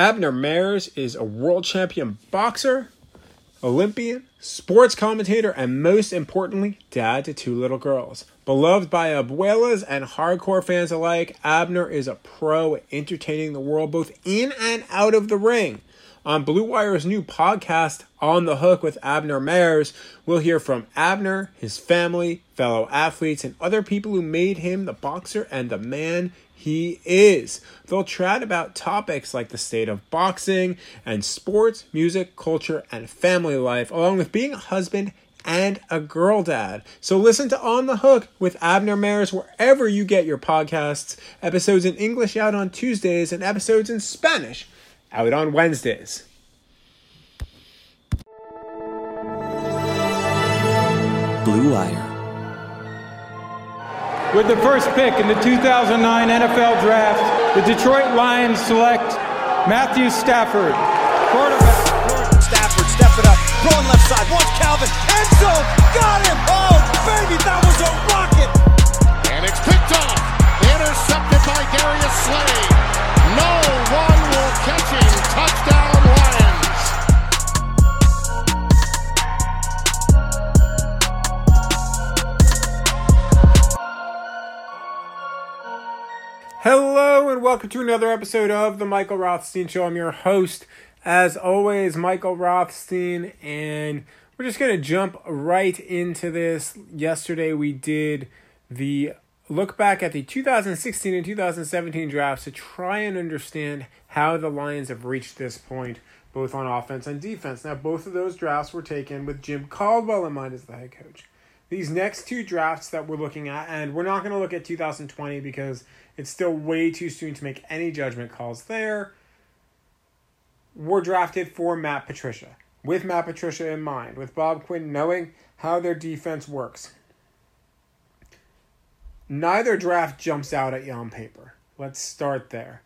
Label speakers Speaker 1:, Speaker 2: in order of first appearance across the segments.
Speaker 1: Abner Mares is a world champion boxer, Olympian, sports commentator, and most importantly, dad to two little girls. Beloved by abuelas and hardcore fans alike, Abner is a pro at entertaining the world both in and out of the ring. On Blue Wire's new podcast, On the Hook with Abner Mares, we'll hear from Abner, his family, fellow athletes, and other people who made him the boxer and the man he is. They'll chat about topics like the state of boxing and sports, music, culture, and family life, along with being a husband and a girl dad. So listen to On the Hook with Abner Mares wherever you get your podcasts. Episodes in English out on Tuesdays and episodes in Spanish out on Wednesdays.
Speaker 2: Blue Wire.
Speaker 3: With the first pick in the 2009 NFL Draft, the Detroit Lions select Matthew Stafford, quarterback.
Speaker 4: Stafford, step it up, throwing left side, watch Calvin, end zone, got him! Oh, baby, that was a rocket!
Speaker 5: And it's picked off, intercepted by Darius Slay. No one will catch him. Touchdown Lions.
Speaker 1: Welcome to another episode of the Michael Rothstein Show. I'm your host, as always, Michael Rothstein, and we're just going to jump right into this. Yesterday we did the look back at the 2016 and 2017 drafts to try and understand how the Lions have reached this point, both on offense and defense. Now, both of those drafts were taken with Jim Caldwell in mind as the head coach. These next two drafts that we're looking at, and we're not going to look at 2020 because it's still way too soon to make any judgment calls there, were drafted for Matt Patricia. With Matt Patricia in mind, with Bob Quinn knowing how their defense works. Neither draft jumps out at you on paper. Let's start there.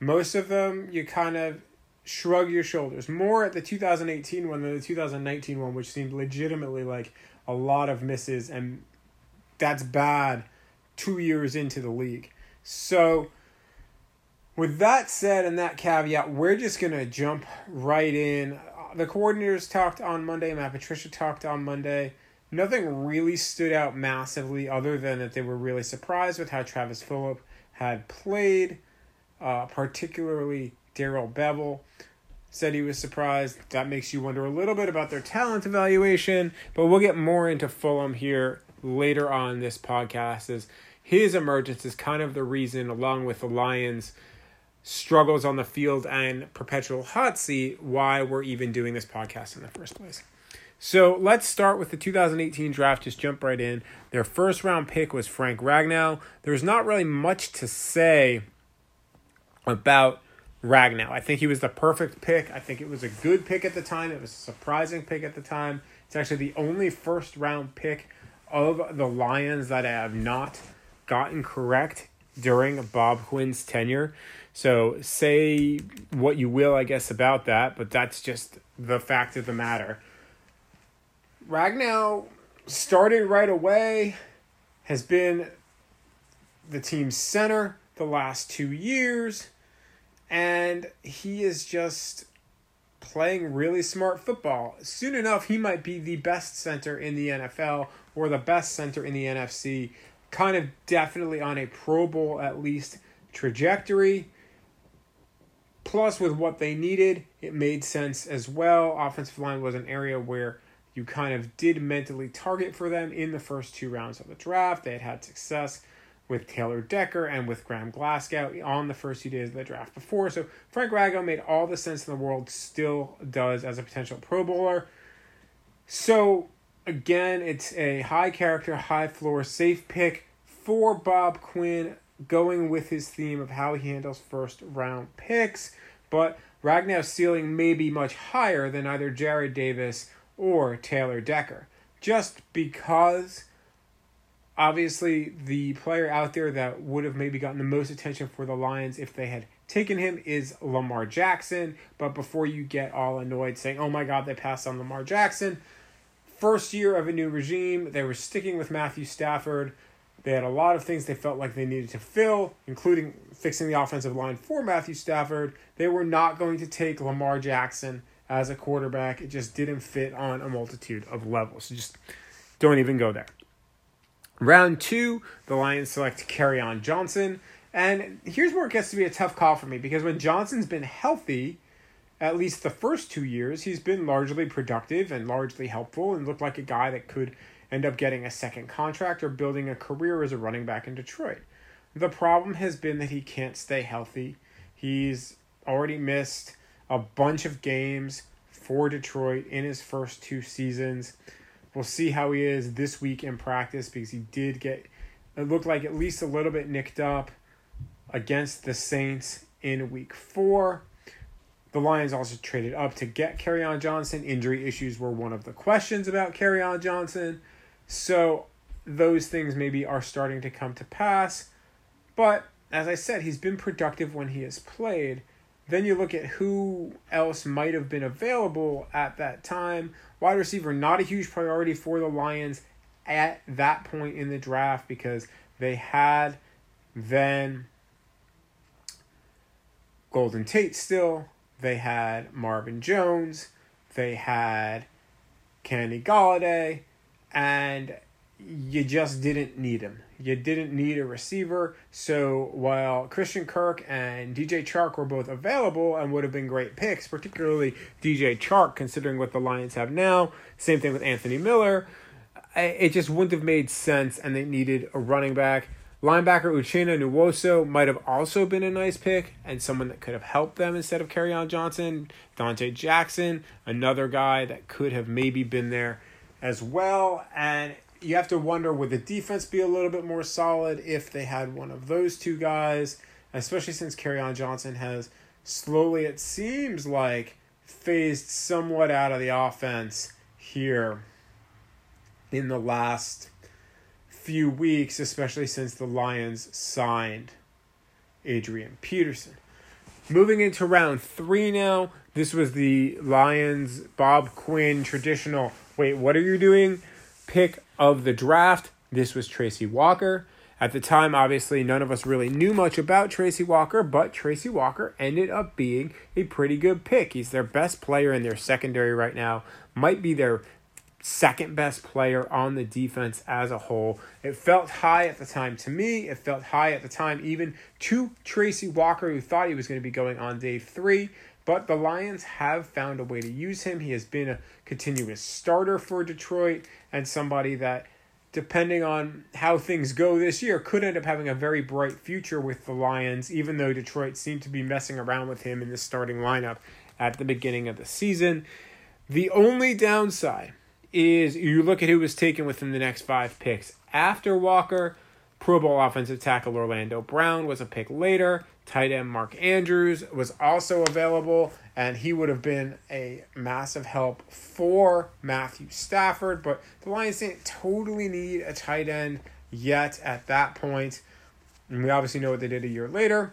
Speaker 1: Most of them, you kind of shrug your shoulders. More at the 2018 one than the 2019 one, which seemed legitimately like a lot of misses, and that's bad two years into the league. So, with that said and that caveat, we're just going to jump right in. The coordinators talked on Monday, Matt Patricia talked on Monday. Nothing really stood out massively other than that they were really surprised with how Travis Fulgham had played, uh, particularly Darrell Bevell said he was surprised. That makes you wonder a little bit about their talent evaluation, but we'll get more into Fulgham here later on this podcast as his emergence is kind of the reason along with the Lions struggles on the field and perpetual hot seat why we're even doing this podcast in the first place. So let's start with the 2018 draft. Just jump right in. Their first round pick was Frank Ragnow. There's not really much to say about Ragnow. I think he was the perfect pick. I think it was a good pick at the time. It was a surprising pick at the time. It's actually the only first round pick of the Lions that I have not gotten correct during Bob Quinn's tenure. So say what you will, I guess, about that, but that's just the fact of the matter. Ragnow started right away, has been the team's center the last two years and he is just playing really smart football. Soon enough, he might be the best center in the NFL or the best center in the NFC. Kind of definitely on a Pro Bowl at least trajectory. Plus, with what they needed, it made sense as well. Offensive line was an area where you kind of did mentally target for them in the first two rounds of the draft. They had had success with Taylor Decker and with Graham Glasgow on the first few days of the draft before. So Frank Ragnow made all the sense in the world, still does as a potential Pro Bowler. So again, it's a high character, high floor, safe pick for Bob Quinn, going with his theme of how he handles first round picks. But Ragnow's ceiling may be much higher than either Jarrad Davis or Taylor Decker, just because obviously the player out there that would have maybe gotten the most attention for the Lions if they had taken him is Lamar Jackson. But before you get all annoyed saying, oh my God, they passed on Lamar Jackson, first year of a new regime, they were sticking with Matthew Stafford. They had a lot of things they felt like they needed to fill, including fixing the offensive line for Matthew Stafford. They were not going to take Lamar Jackson as a quarterback. It just didn't fit on a multitude of levels. So just don't even go there. Round two, the Lions select Kerryon Johnson. And here's where it gets to be a tough call for me because when Johnson's been healthy, at least the first two years, he's been largely productive and largely helpful and looked like a guy that could end up getting a second contract or building a career as a running back in Detroit. The problem has been that he can't stay healthy. He's already missed a bunch of games for Detroit in his first two seasons. We'll see how he is this week in practice because he did get, it looked like at least a little bit nicked up against the Saints in week four. The Lions also traded up to get Kerryon Johnson. Injury issues were one of the questions about Kerryon Johnson. So those things maybe are starting to come to pass. But as I said, he's been productive when he has played. Then you look at who else might have been available at that time. Wide receiver, not a huge priority for the Lions at that point in the draft because they had then Golden Tate still. They had Marvin Jones. They had Kenny Golladay and you just didn't need him. You didn't need a receiver. So while Christian Kirk and DJ Chark were both available and would have been great picks, particularly DJ Chark, considering what the Lions have now, same thing with Anthony Miller, it just wouldn't have made sense and they needed a running back. Linebacker Uchenna Nwosu might have also been a nice pick and someone that could have helped them instead of Kerryon Johnson. Donte Jackson, another guy that could have maybe been there as well. And you have to wonder would the defense be a little bit more solid if they had one of those two guys, especially since Kerryon Johnson has slowly, it seems like, phased somewhat out of the offense here in the last few weeks, especially since the Lions signed Adrian Peterson. Moving into round three now. This was the Lions Bob Quinn traditional wait, what are you doing? Pick of the draft. This was Tracy Walker. At the time, obviously, none of us really knew much about Tracy Walker, but Tracy Walker ended up being a pretty good pick. He's their best player in their secondary right now, might be their second best player on the defense as a whole. It felt high at the time to me. It felt high at the time even to Tracy Walker, who thought he was going to be going on day three. But the Lions have found a way to use him. He has been a continuous starter for Detroit and somebody that, depending on how things go this year, could end up having a very bright future with the Lions, even though Detroit seemed to be messing around with him in the starting lineup at the beginning of the season. The only downside is you look at who was taken within the next five picks. After Walker, Pro Bowl offensive tackle Orlando Brown was a pick later. Tight end Mark Andrews was also available, and he would have been a massive help for Matthew Stafford. But the Lions didn't totally need a tight end yet at that point. And we obviously know what they did a year later.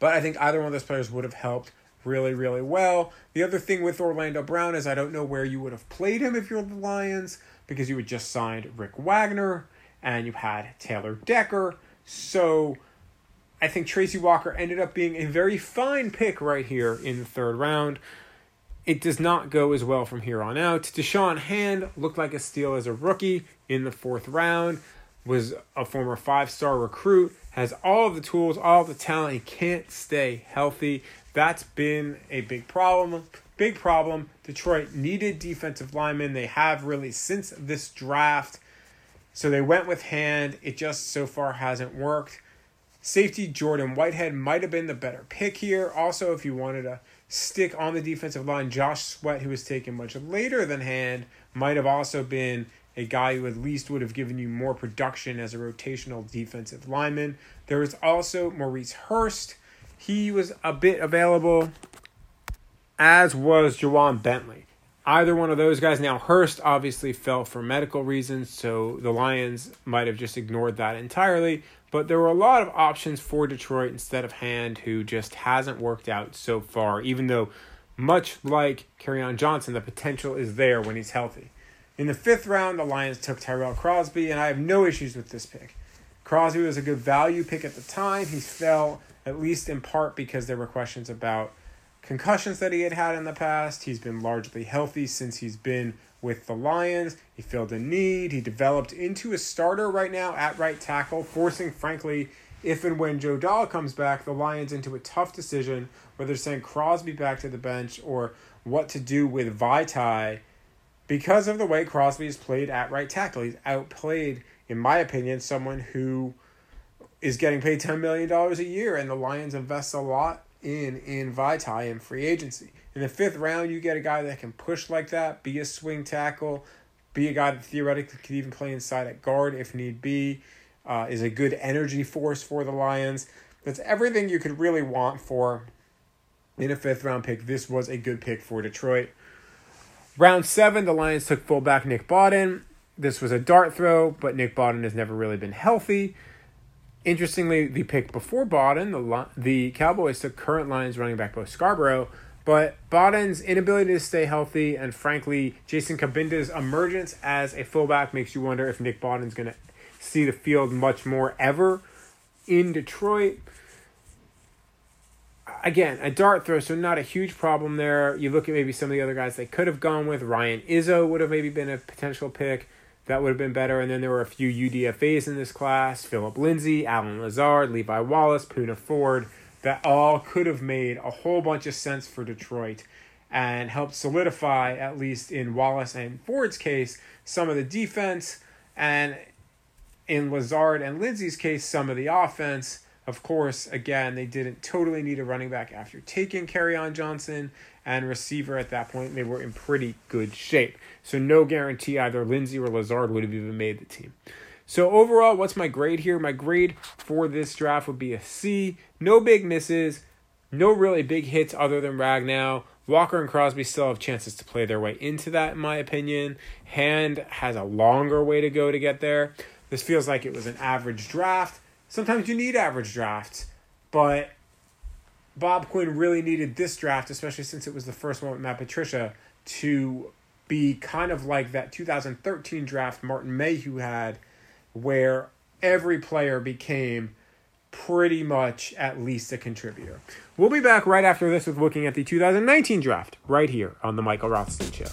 Speaker 1: But I think either one of those players would have helped really, really well. The other thing with Orlando Brown is I don't know where you would have played him if you're the Lions because you had just signed Rick Wagner and you had Taylor Decker. So I think Tracy Walker ended up being a very fine pick right here in the third round. It does not go as well from here on out. Da'Shawn Hand looked like a steal as a rookie in the fourth round, was a former five star recruit, has all of the tools, all the talent. He can't stay healthy. That's been a big problem. Big problem. Detroit needed defensive linemen. They have really since this draft. So they went with Hand. It just so far hasn't worked. Safety Jordan Whitehead might have been the better pick here. Also, if you wanted to stick on the defensive line, Josh Sweat, who was taken much later than Hand, might have also been a guy who at least would have given you more production as a rotational defensive lineman. There was also Maurice Hurst. He was a bit available, as was Ja'Whaun Bentley. Either one of those guys. Now, Hurst obviously fell for medical reasons, so the Lions might have just ignored that entirely. But there were a lot of options for Detroit instead of Hand, who just hasn't worked out so far, even though, much like Kerryon Johnson, the potential is there when he's healthy. In the fifth round, the Lions took Tyrell Crosby, and I have no issues with this pick. Crosby was a good value pick at the time. He fell at least in part because there were questions about concussions that he had had in the past. He's been largely healthy since he's been with the Lions. He filled a need. He developed into a starter right now at right tackle, forcing, frankly, if and when Joe Dahl comes back, the Lions into a tough decision whether to send Crosby back to the bench or what to do with Vaitai because of the way Crosby has played at right tackle. He's outplayed, in my opinion, someone who is getting paid $10 million a year, and the Lions invest a lot in in Vaitai in free agency. In the fifth round, you get a guy that can push like that, be a swing tackle, be a guy that theoretically could even play inside at guard if need be, uh, is a good energy force for the Lions. That's everything you could really want for in a fifth round pick. This was a good pick for Detroit. Round seven, the Lions took fullback Nick Bawden. This was a dart throw, but Nick Bawden has never really been healthy. Interestingly, the pick before Bawden, the the Cowboys took current Lions running back Bo Scarborough, but Bawden's inability to stay healthy and frankly Jason Cabinda's emergence as a fullback makes you wonder if Nick Bawden's going to see the field much more ever in Detroit. Again, a dart throw, so not a huge problem there. You look at maybe some of the other guys they could have gone with. Ryan Izzo would have maybe been a potential pick that would have been better. And then there were a few UDFAs in this class Phillip Lindsay, Allen Lazard, Levi Wallace, Poona Ford that all could have made a whole bunch of sense for Detroit and helped solidify, at least in Wallace and Ford's case, some of the defense. And in Lazard and Lindsay's case, some of the offense. Of course, again, they didn't totally need a running back after taking on Johnson and receiver at that point. They were in pretty good shape. So no guarantee either Lindsay or Lazard would have even made the team. So overall, what's my grade here? My grade for this draft would be a C. No big misses, no really big hits other than Ragnow. Walker and Crosby still have chances to play their way into that, in my opinion. Hand has a longer way to go to get there. This feels like it was an average draft. Sometimes you need average drafts, but Bob Quinn really needed this draft, especially since it was the first one with Matt Patricia, to be kind of like that 2013 draft Martin Mayhew had, where every player became pretty much at least a contributor. We'll be back right after this with looking at the 2019 draft, right here on The Michael Rothstein Show.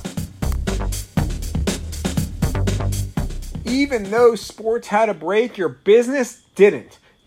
Speaker 1: Even though sports had a break, your business didn't.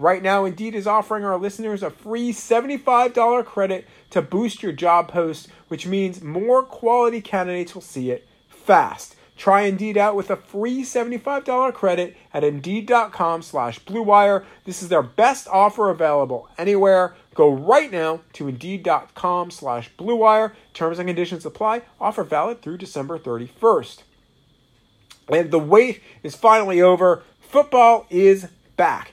Speaker 1: Right now, Indeed is offering our listeners a free $75 credit to boost your job post, which means more quality candidates will see it fast. Try Indeed out with a free $75 credit at Indeed.com slash BlueWire. This is their best offer available anywhere. Go right now to Indeed.com slash BlueWire. Terms and conditions apply. Offer valid through December 31st. And the wait is finally over. Football is back.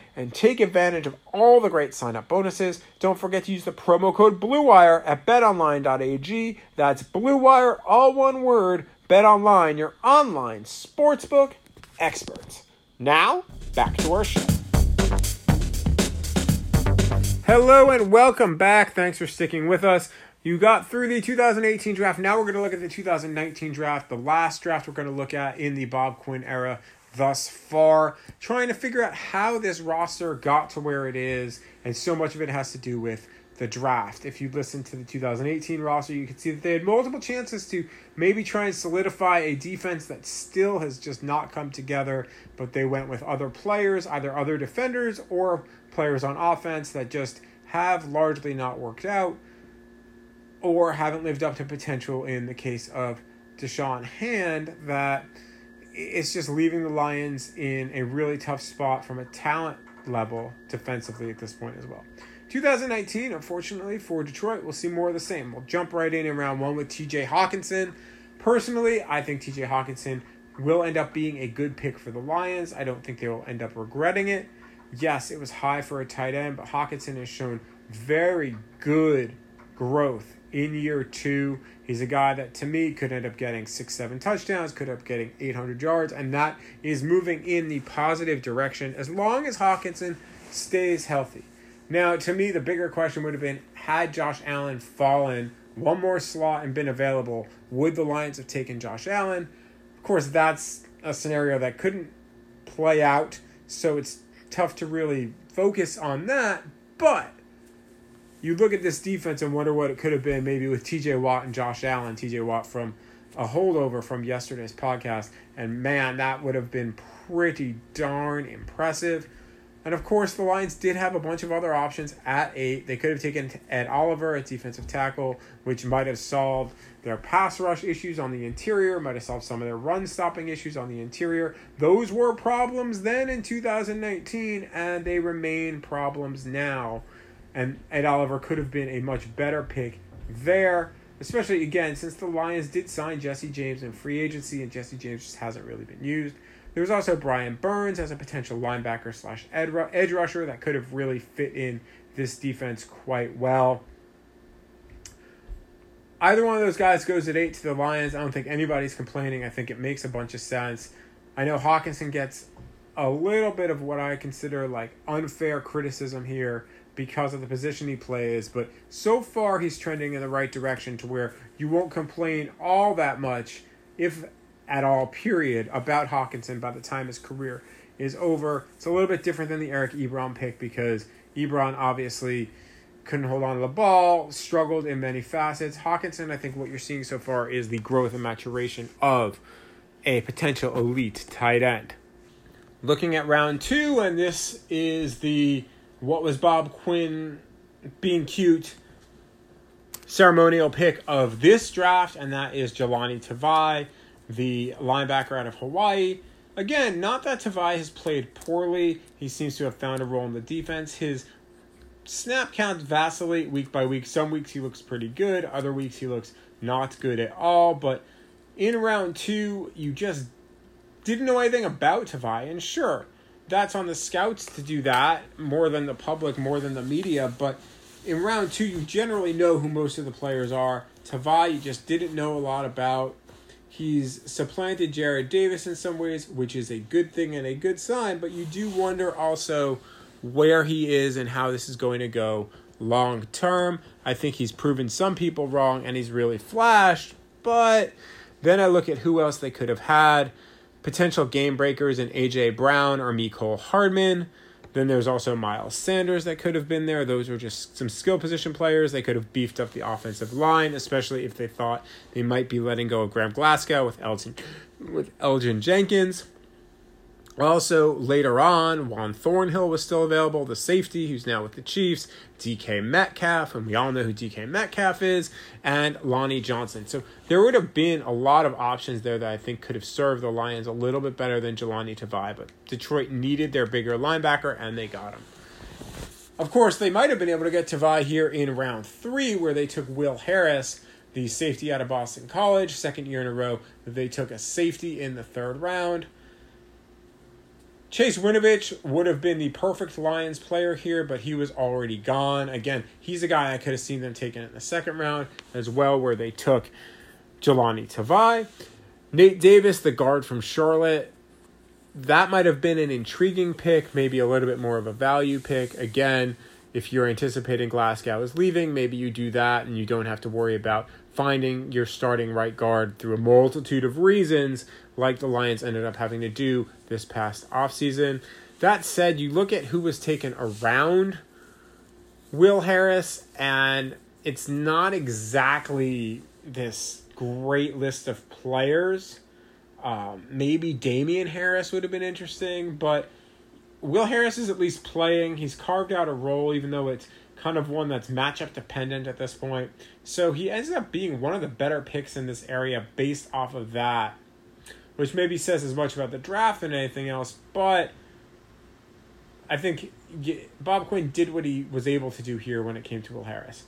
Speaker 1: and take advantage of all the great sign up bonuses. Don't forget to use the promo code BLUEWIRE at betonline.ag. That's BLUEWIRE, all one word. BetOnline, your online sportsbook experts. Now, back to our show. Hello and welcome back. Thanks for sticking with us. You got through the 2018 draft. Now we're going to look at the 2019 draft, the last draft we're going to look at in the Bob Quinn era thus far, trying to figure out how this roster got to where it is, and so much of it has to do with the draft. If you listen to the 2018 roster, you can see that they had multiple chances to maybe try and solidify a defense that still has just not come together, but they went with other players, either other defenders or players on offense that just have largely not worked out or haven't lived up to potential in the case of Da'Shawn Hand that it's just leaving the Lions in a really tough spot from a talent level defensively at this point as well. 2019, unfortunately for Detroit, we'll see more of the same. We'll jump right in in round one with TJ Hockenson. Personally, I think TJ Hockenson will end up being a good pick for the Lions. I don't think they will end up regretting it. Yes, it was high for a tight end, but Hockenson has shown very good growth in year two. He's a guy that to me could end up getting six, seven touchdowns, could end up getting 800 yards, and that is moving in the positive direction as long as Hockenson stays healthy. Now, to me, the bigger question would have been had Josh Allen fallen one more slot and been available, would the Lions have taken Josh Allen? Of course, that's a scenario that couldn't play out, so it's tough to really focus on that, but you look at this defense and wonder what it could have been maybe with TJ Watt and Josh Allen, TJ Watt from a holdover from yesterday's podcast. And man, that would have been pretty darn impressive. And of course, the Lions did have a bunch of other options at eight. They could have taken Ed Oliver at defensive tackle, which might have solved their pass rush issues on the interior, might have solved some of their run stopping issues on the interior. Those were problems then in 2019, and they remain problems now and Ed Oliver could have been a much better pick there, especially again since the Lions did sign Jesse James in free agency and Jesse James just hasn't really been used. There was also Brian Burns as a potential linebacker slash edge rusher that could have really fit in this defense quite well. Either one of those guys goes at eight to the Lions. I don't think anybody's complaining. I think it makes a bunch of sense. I know Hockenson gets a little bit of what I consider like unfair criticism here because of the position he plays, but so far he's trending in the right direction to where you won't complain all that much, if at all, period, about Hockenson by the time his career is over. It's a little bit different than the Eric Ebron pick because Ebron obviously couldn't hold on to the ball, struggled in many facets. Hockenson, I think what you're seeing so far is the growth and maturation of a potential elite tight end. Looking at round two, and this is the what was Bob Quinn being cute ceremonial pick of this draft, and that is Jahlani Tavai, the linebacker out of Hawaii. Again, not that Tavai has played poorly. He seems to have found a role in the defense. His snap counts vacillate week by week. Some weeks he looks pretty good, other weeks he looks not good at all. But in round two, you just didn't know anything about Tavai, and sure, that's on the scouts to do that more than the public, more than the media. But in round two, you generally know who most of the players are. Tavai, you just didn't know a lot about. He's supplanted Jarrad Davis in some ways, which is a good thing and a good sign, but you do wonder also where he is and how this is going to go long term. I think he's proven some people wrong and he's really flashed, but then I look at who else they could have had potential game breakers in AJ Brown or Mecole Hardman. Then there's also Miles Sanders that could have been there. Those were just some skill position players. They could have beefed up the offensive line, especially if they thought they might be letting go of Graham Glasgow with Elgton, with Elgton Jenkins. Also, later on, Juan Thornhill was still available, the safety who's now with the Chiefs, DK Metcalf, and we all know who DK Metcalf is, and Lonnie Johnson. So there would have been a lot of options there that I think could have served the Lions a little bit better than Jahlani Tavai, but Detroit needed their bigger linebacker, and they got him. Of course, they might have been able to get Tavai here in round three, where they took Will Harris, the safety out of Boston College, second year in a row that they took a safety in the third round. Chase Winovich would have been the perfect Lions player here, but he was already gone. Again, he's a guy I could have seen them taking in the second round as well, where they took Jahlani Tavai. Nate Davis, the guard from Charlotte, that might have been an intriguing pick, maybe a little bit more of a value pick. Again, if you're anticipating Glasgow is leaving, maybe you do that and you don't have to worry about finding your starting right guard through a multitude of reasons, like the Lions ended up having to do this past offseason. That said, you look at who was taken around Will Harris, and it's not exactly this great list of players. Um, maybe Damien Harris would have been interesting, but Will Harris is at least playing. He's carved out a role, even though it's kind of one that's matchup dependent at this point. So he ends up being one of the better picks in this area based off of that, which maybe says as much about the draft than anything else. But I think Bob Quinn did what he was able to do here when it came to Will Harris.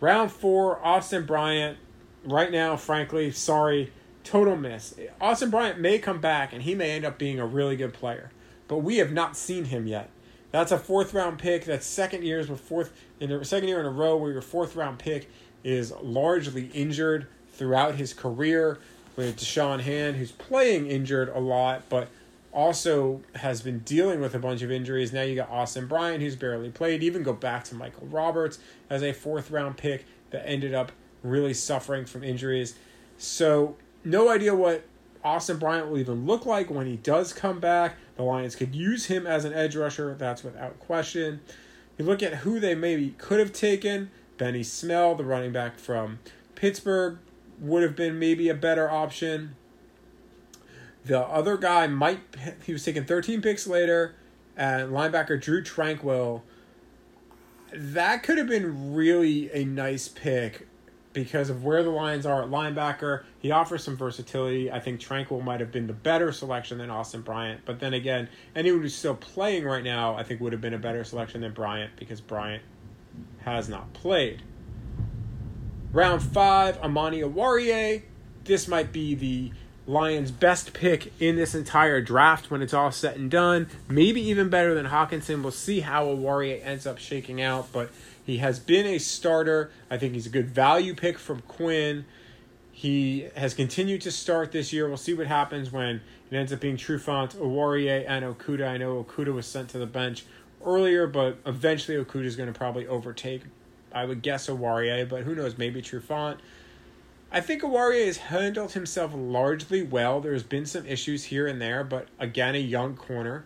Speaker 1: Round four, Austin Bryant. Right now, frankly, sorry, total miss. Austin Bryant may come back and he may end up being a really good player, but we have not seen him yet. That's a fourth round pick. That's second years with fourth in a second year in a row where your fourth round pick is largely injured throughout his career. With Da'Shawn Hand, who's playing injured a lot, but also has been dealing with a bunch of injuries. Now you got Austin Bryant, who's barely played. Even go back to Michael Roberts as a fourth round pick that ended up really suffering from injuries. So no idea what Austin Bryant will even look like when he does come back. The Lions could use him as an edge rusher, that's without question. You look at who they maybe could have taken. Benny Snell, the running back from Pittsburgh, would have been maybe a better option. The other guy might he was taken 13 picks later, and linebacker Drue Tranquill. That could have been really a nice pick because of where the Lions are at linebacker. He offers some versatility. I think Tranquill might have been the better selection than Austin Bryant. But then again, anyone who's still playing right now, I think would have been a better selection than Bryant because Bryant has not played. Round five, Amani Oruwariye. This might be the Lions' best pick in this entire draft when it's all said and done. Maybe even better than Hockenson. We'll see how Oruwariye ends up shaking out, but he has been a starter. I think he's a good value pick from Quinn. He has continued to start this year. We'll see what happens when it ends up being Trufant, Oruwariye, and Okudah. I know Okudah was sent to the bench earlier, but eventually Okudah is going to probably overtake, I would guess, Oruwariye, but who knows, maybe Trufant. I think Oruwariye has handled himself largely well. There's been some issues here and there, but again, a young corner.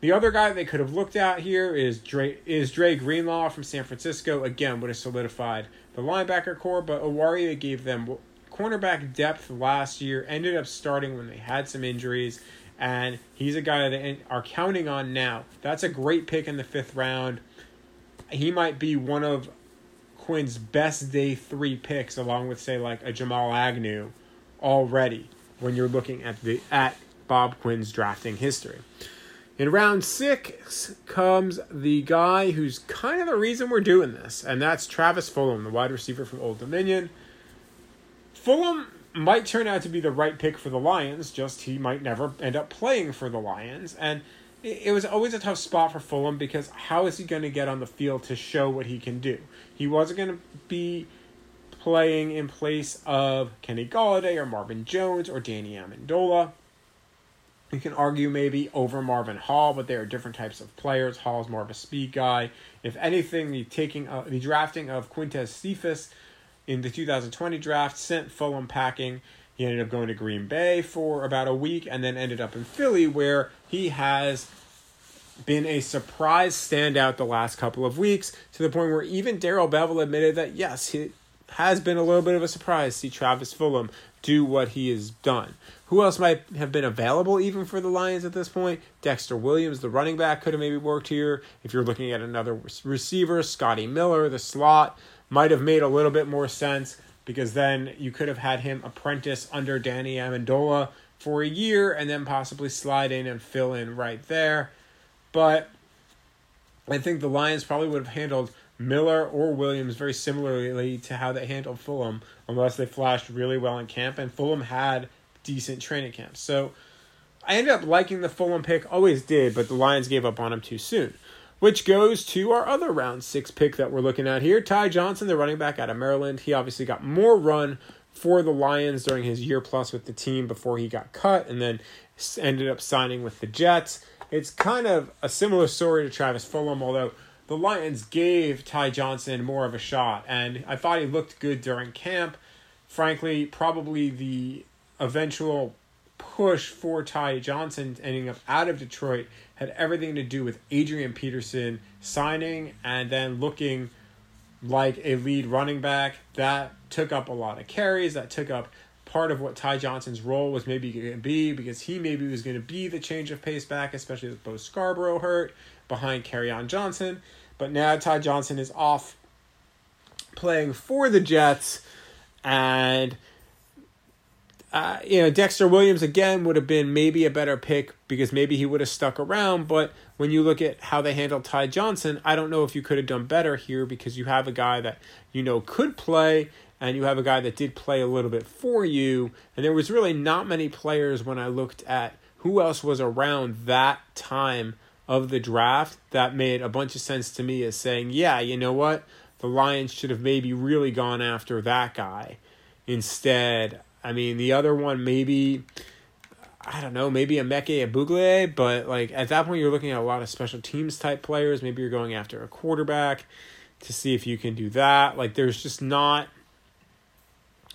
Speaker 1: The other guy they could have looked at here is Dre, is Dre Greenlaw from San Francisco. Again, would have solidified the linebacker core, but Oruwariye gave them cornerback depth last year, ended up starting when they had some injuries, and he's a guy that they are counting on now. That's a great pick in the fifth round. He might be one of Quinn's best day three picks, along with say like a Jamal Agnew, already when you're looking at the at Bob Quinn's drafting history. In round six comes the guy who's kind of the reason we're doing this, and that's Travis Fulgham, the wide receiver from Old Dominion. Fulgham might turn out to be the right pick for the Lions, just he might never end up playing for the Lions. And it was always a tough spot for Fulgham because how is he going to get on the field to show what he can do? He wasn't going to be playing in place of Kenny Golladay or Marvin Jones or Danny Amendola. You can argue maybe over Marvin Hall, but they are different types of players. Hall is more of a speed guy. If anything, the taking uh, the drafting of Quintez Cephus in the 2020 draft sent Fulgham packing. He ended up going to Green Bay for about a week and then ended up in Philly, where he has been a surprise standout the last couple of weeks to the point where even Darrell Bevell admitted that yes, he has been a little bit of a surprise to see Travis Fulgham do what he has done. Who else might have been available even for the Lions at this point? Dexter Williams, the running back, could have maybe worked here. If you're looking at another receiver, Scotty Miller, the slot, might have made a little bit more sense because then you could have had him apprentice under Danny Amendola for a year and then possibly slide in and fill in right there. But I think the Lions probably would have handled Miller or Williams very similarly to how they handled Fulgham, unless they flashed really well in camp. And Fulgham had decent training camps. So I ended up liking the Fulgham pick, always did, but the Lions gave up on him too soon. Which goes to our other round six pick that we're looking at here. Ty Johnson, the running back out of Maryland. He obviously got more run for the Lions during his year plus with the team before he got cut and then ended up signing with the Jets. It's kind of a similar story to Travis Fulgham, although the Lions gave Ty Johnson more of a shot, and I thought he looked good during camp. Frankly, probably the eventual push for Ty Johnson ending up out of Detroit had everything to do with Adrian Peterson signing and then looking like a lead running back. That took up a lot of carries, that took up part of what Ty Johnson's role was maybe going to be because he maybe was going to be the change of pace back, especially with Bo Scarborough hurt behind Kerryon Johnson. But now Ty Johnson is off playing for the Jets, and uh, you know Dexter Williams again would have been maybe a better pick because maybe he would have stuck around. But when you look at how they handled Ty Johnson, I don't know if you could have done better here because you have a guy that you know could play and you have a guy that did play a little bit for you. And there was really not many players when I looked at who else was around that time of the draft that made a bunch of sense to me as saying, yeah, you know what? The Lions should have maybe really gone after that guy instead. I mean, the other one maybe I don't know, maybe a Emeka Egbuka, but like at that point you're looking at a lot of special teams type players. Maybe you're going after a quarterback to see if you can do that. Like there's just not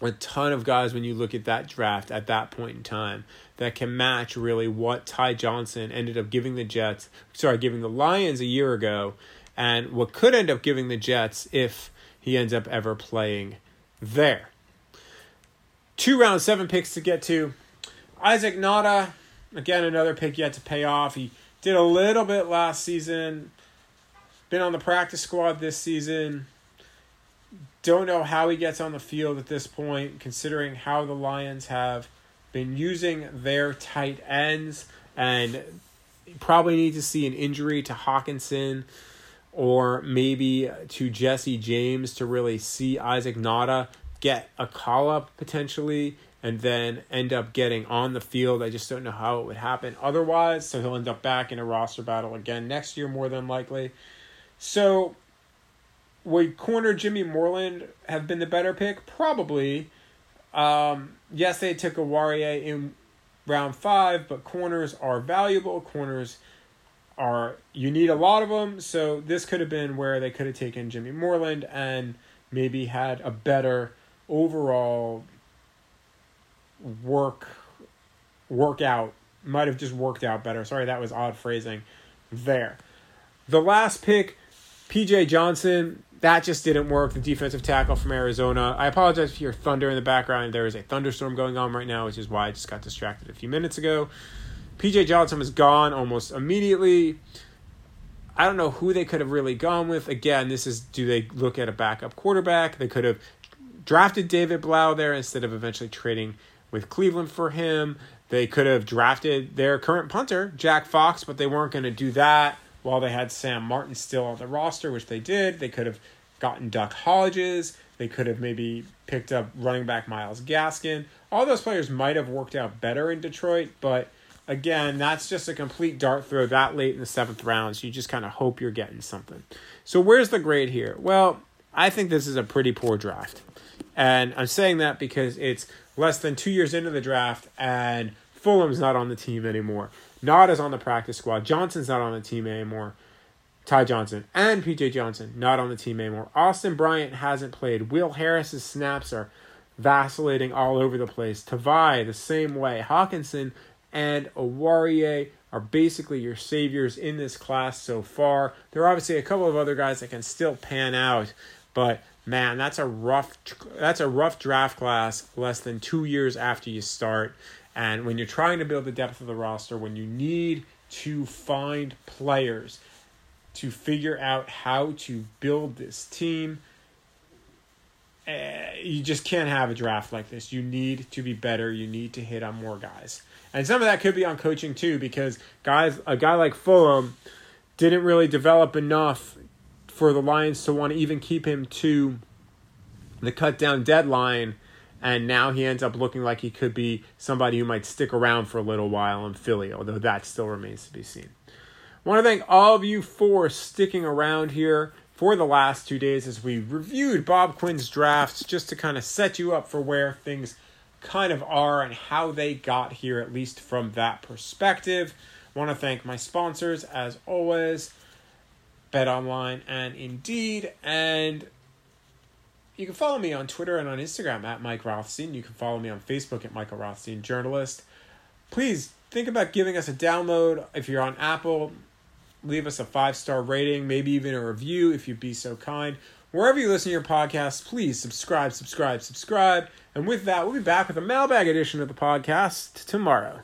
Speaker 1: a ton of guys when you look at that draft at that point in time that can match really what Ty Johnson ended up giving the Jets, sorry, giving the Lions a year ago, and what could end up giving the Jets if he ends up ever playing there. Two round seven picks to get to. Isaac Nauta, again, another pick yet to pay off. He did a little bit last season, been on the practice squad this season don't know how he gets on the field at this point, considering how the Lions have been using their tight ends and probably need to see an injury to Hockenson or maybe to Jesse James to really see Isaac Nauta get a call up potentially and then end up getting on the field. I just don't know how it would happen otherwise. So he'll end up back in a roster battle again next year, more than likely. So would corner Jimmy Moreland have been the better pick? Probably. Um, yes, they took a Warrior in round five, but corners are valuable. Corners are you need a lot of them, so this could have been where they could have taken Jimmy Moreland and maybe had a better overall work workout. Might have just worked out better. Sorry, that was odd phrasing there. The last pick, PJ Johnson, that just didn't work. The defensive tackle from Arizona. I apologize for your thunder in the background. There is a thunderstorm going on right now, which is why I just got distracted a few minutes ago. PJ Johnson was gone almost immediately. I don't know who they could have really gone with. Again, this is do they look at a backup quarterback? They could have drafted David Blough there instead of eventually trading with Cleveland for him. They could have drafted their current punter, Jack Fox, but they weren't going to do that while they had Sam Martin still on the roster, which they did. They could have gotten Duck Hodges. They could have maybe picked up running back Myles Gaskin. All those players might have worked out better in Detroit, but again, that's just a complete dart throw that late in the seventh round. So you just kind of hope you're getting something. So where's the grade here? Well, I think this is a pretty poor draft. And I'm saying that because it's less than two years into the draft and Fulgham's not on the team anymore. Nauta's on the practice squad. Johnson's not on the team anymore. Ty Johnson and PJ Johnson not on the team anymore. Austin Bryant hasn't played. Will Harris's snaps are vacillating all over the place. Tavai the same way. Hockenson and Oruwariye are basically your saviors in this class so far. There are obviously a couple of other guys that can still pan out, but man, that's a rough that's a rough draft class less than 2 years after you start. And when you're trying to build the depth of the roster, when you need to find players to figure out how to build this team. Uh, you just can't have a draft like this. You need to be better. You need to hit on more guys. And some of that could be on coaching too, because guys, a guy like Fulgham didn't really develop enough for the Lions to want to even keep him to the cut down deadline. And now he ends up looking like he could be somebody who might stick around for a little while in Philly, although that still remains to be seen I want to thank all of you for sticking around here for the last two days as we reviewed Bob Quinn's drafts just to kind of set you up for where things kind of are and how they got here, at least from that perspective. I want to thank my sponsors as always. Bet Online and Indeed. And you can follow me on Twitter and on Instagram at Mike Rothstein. You can follow me on Facebook at Michael Rothstein Journalist. Please think about giving us a download if you're on Apple. Leave us a five star rating, maybe even a review if you'd be so kind. Wherever you listen to your podcast, please subscribe, subscribe, subscribe. And with that, we'll be back with a mailbag edition of the podcast tomorrow.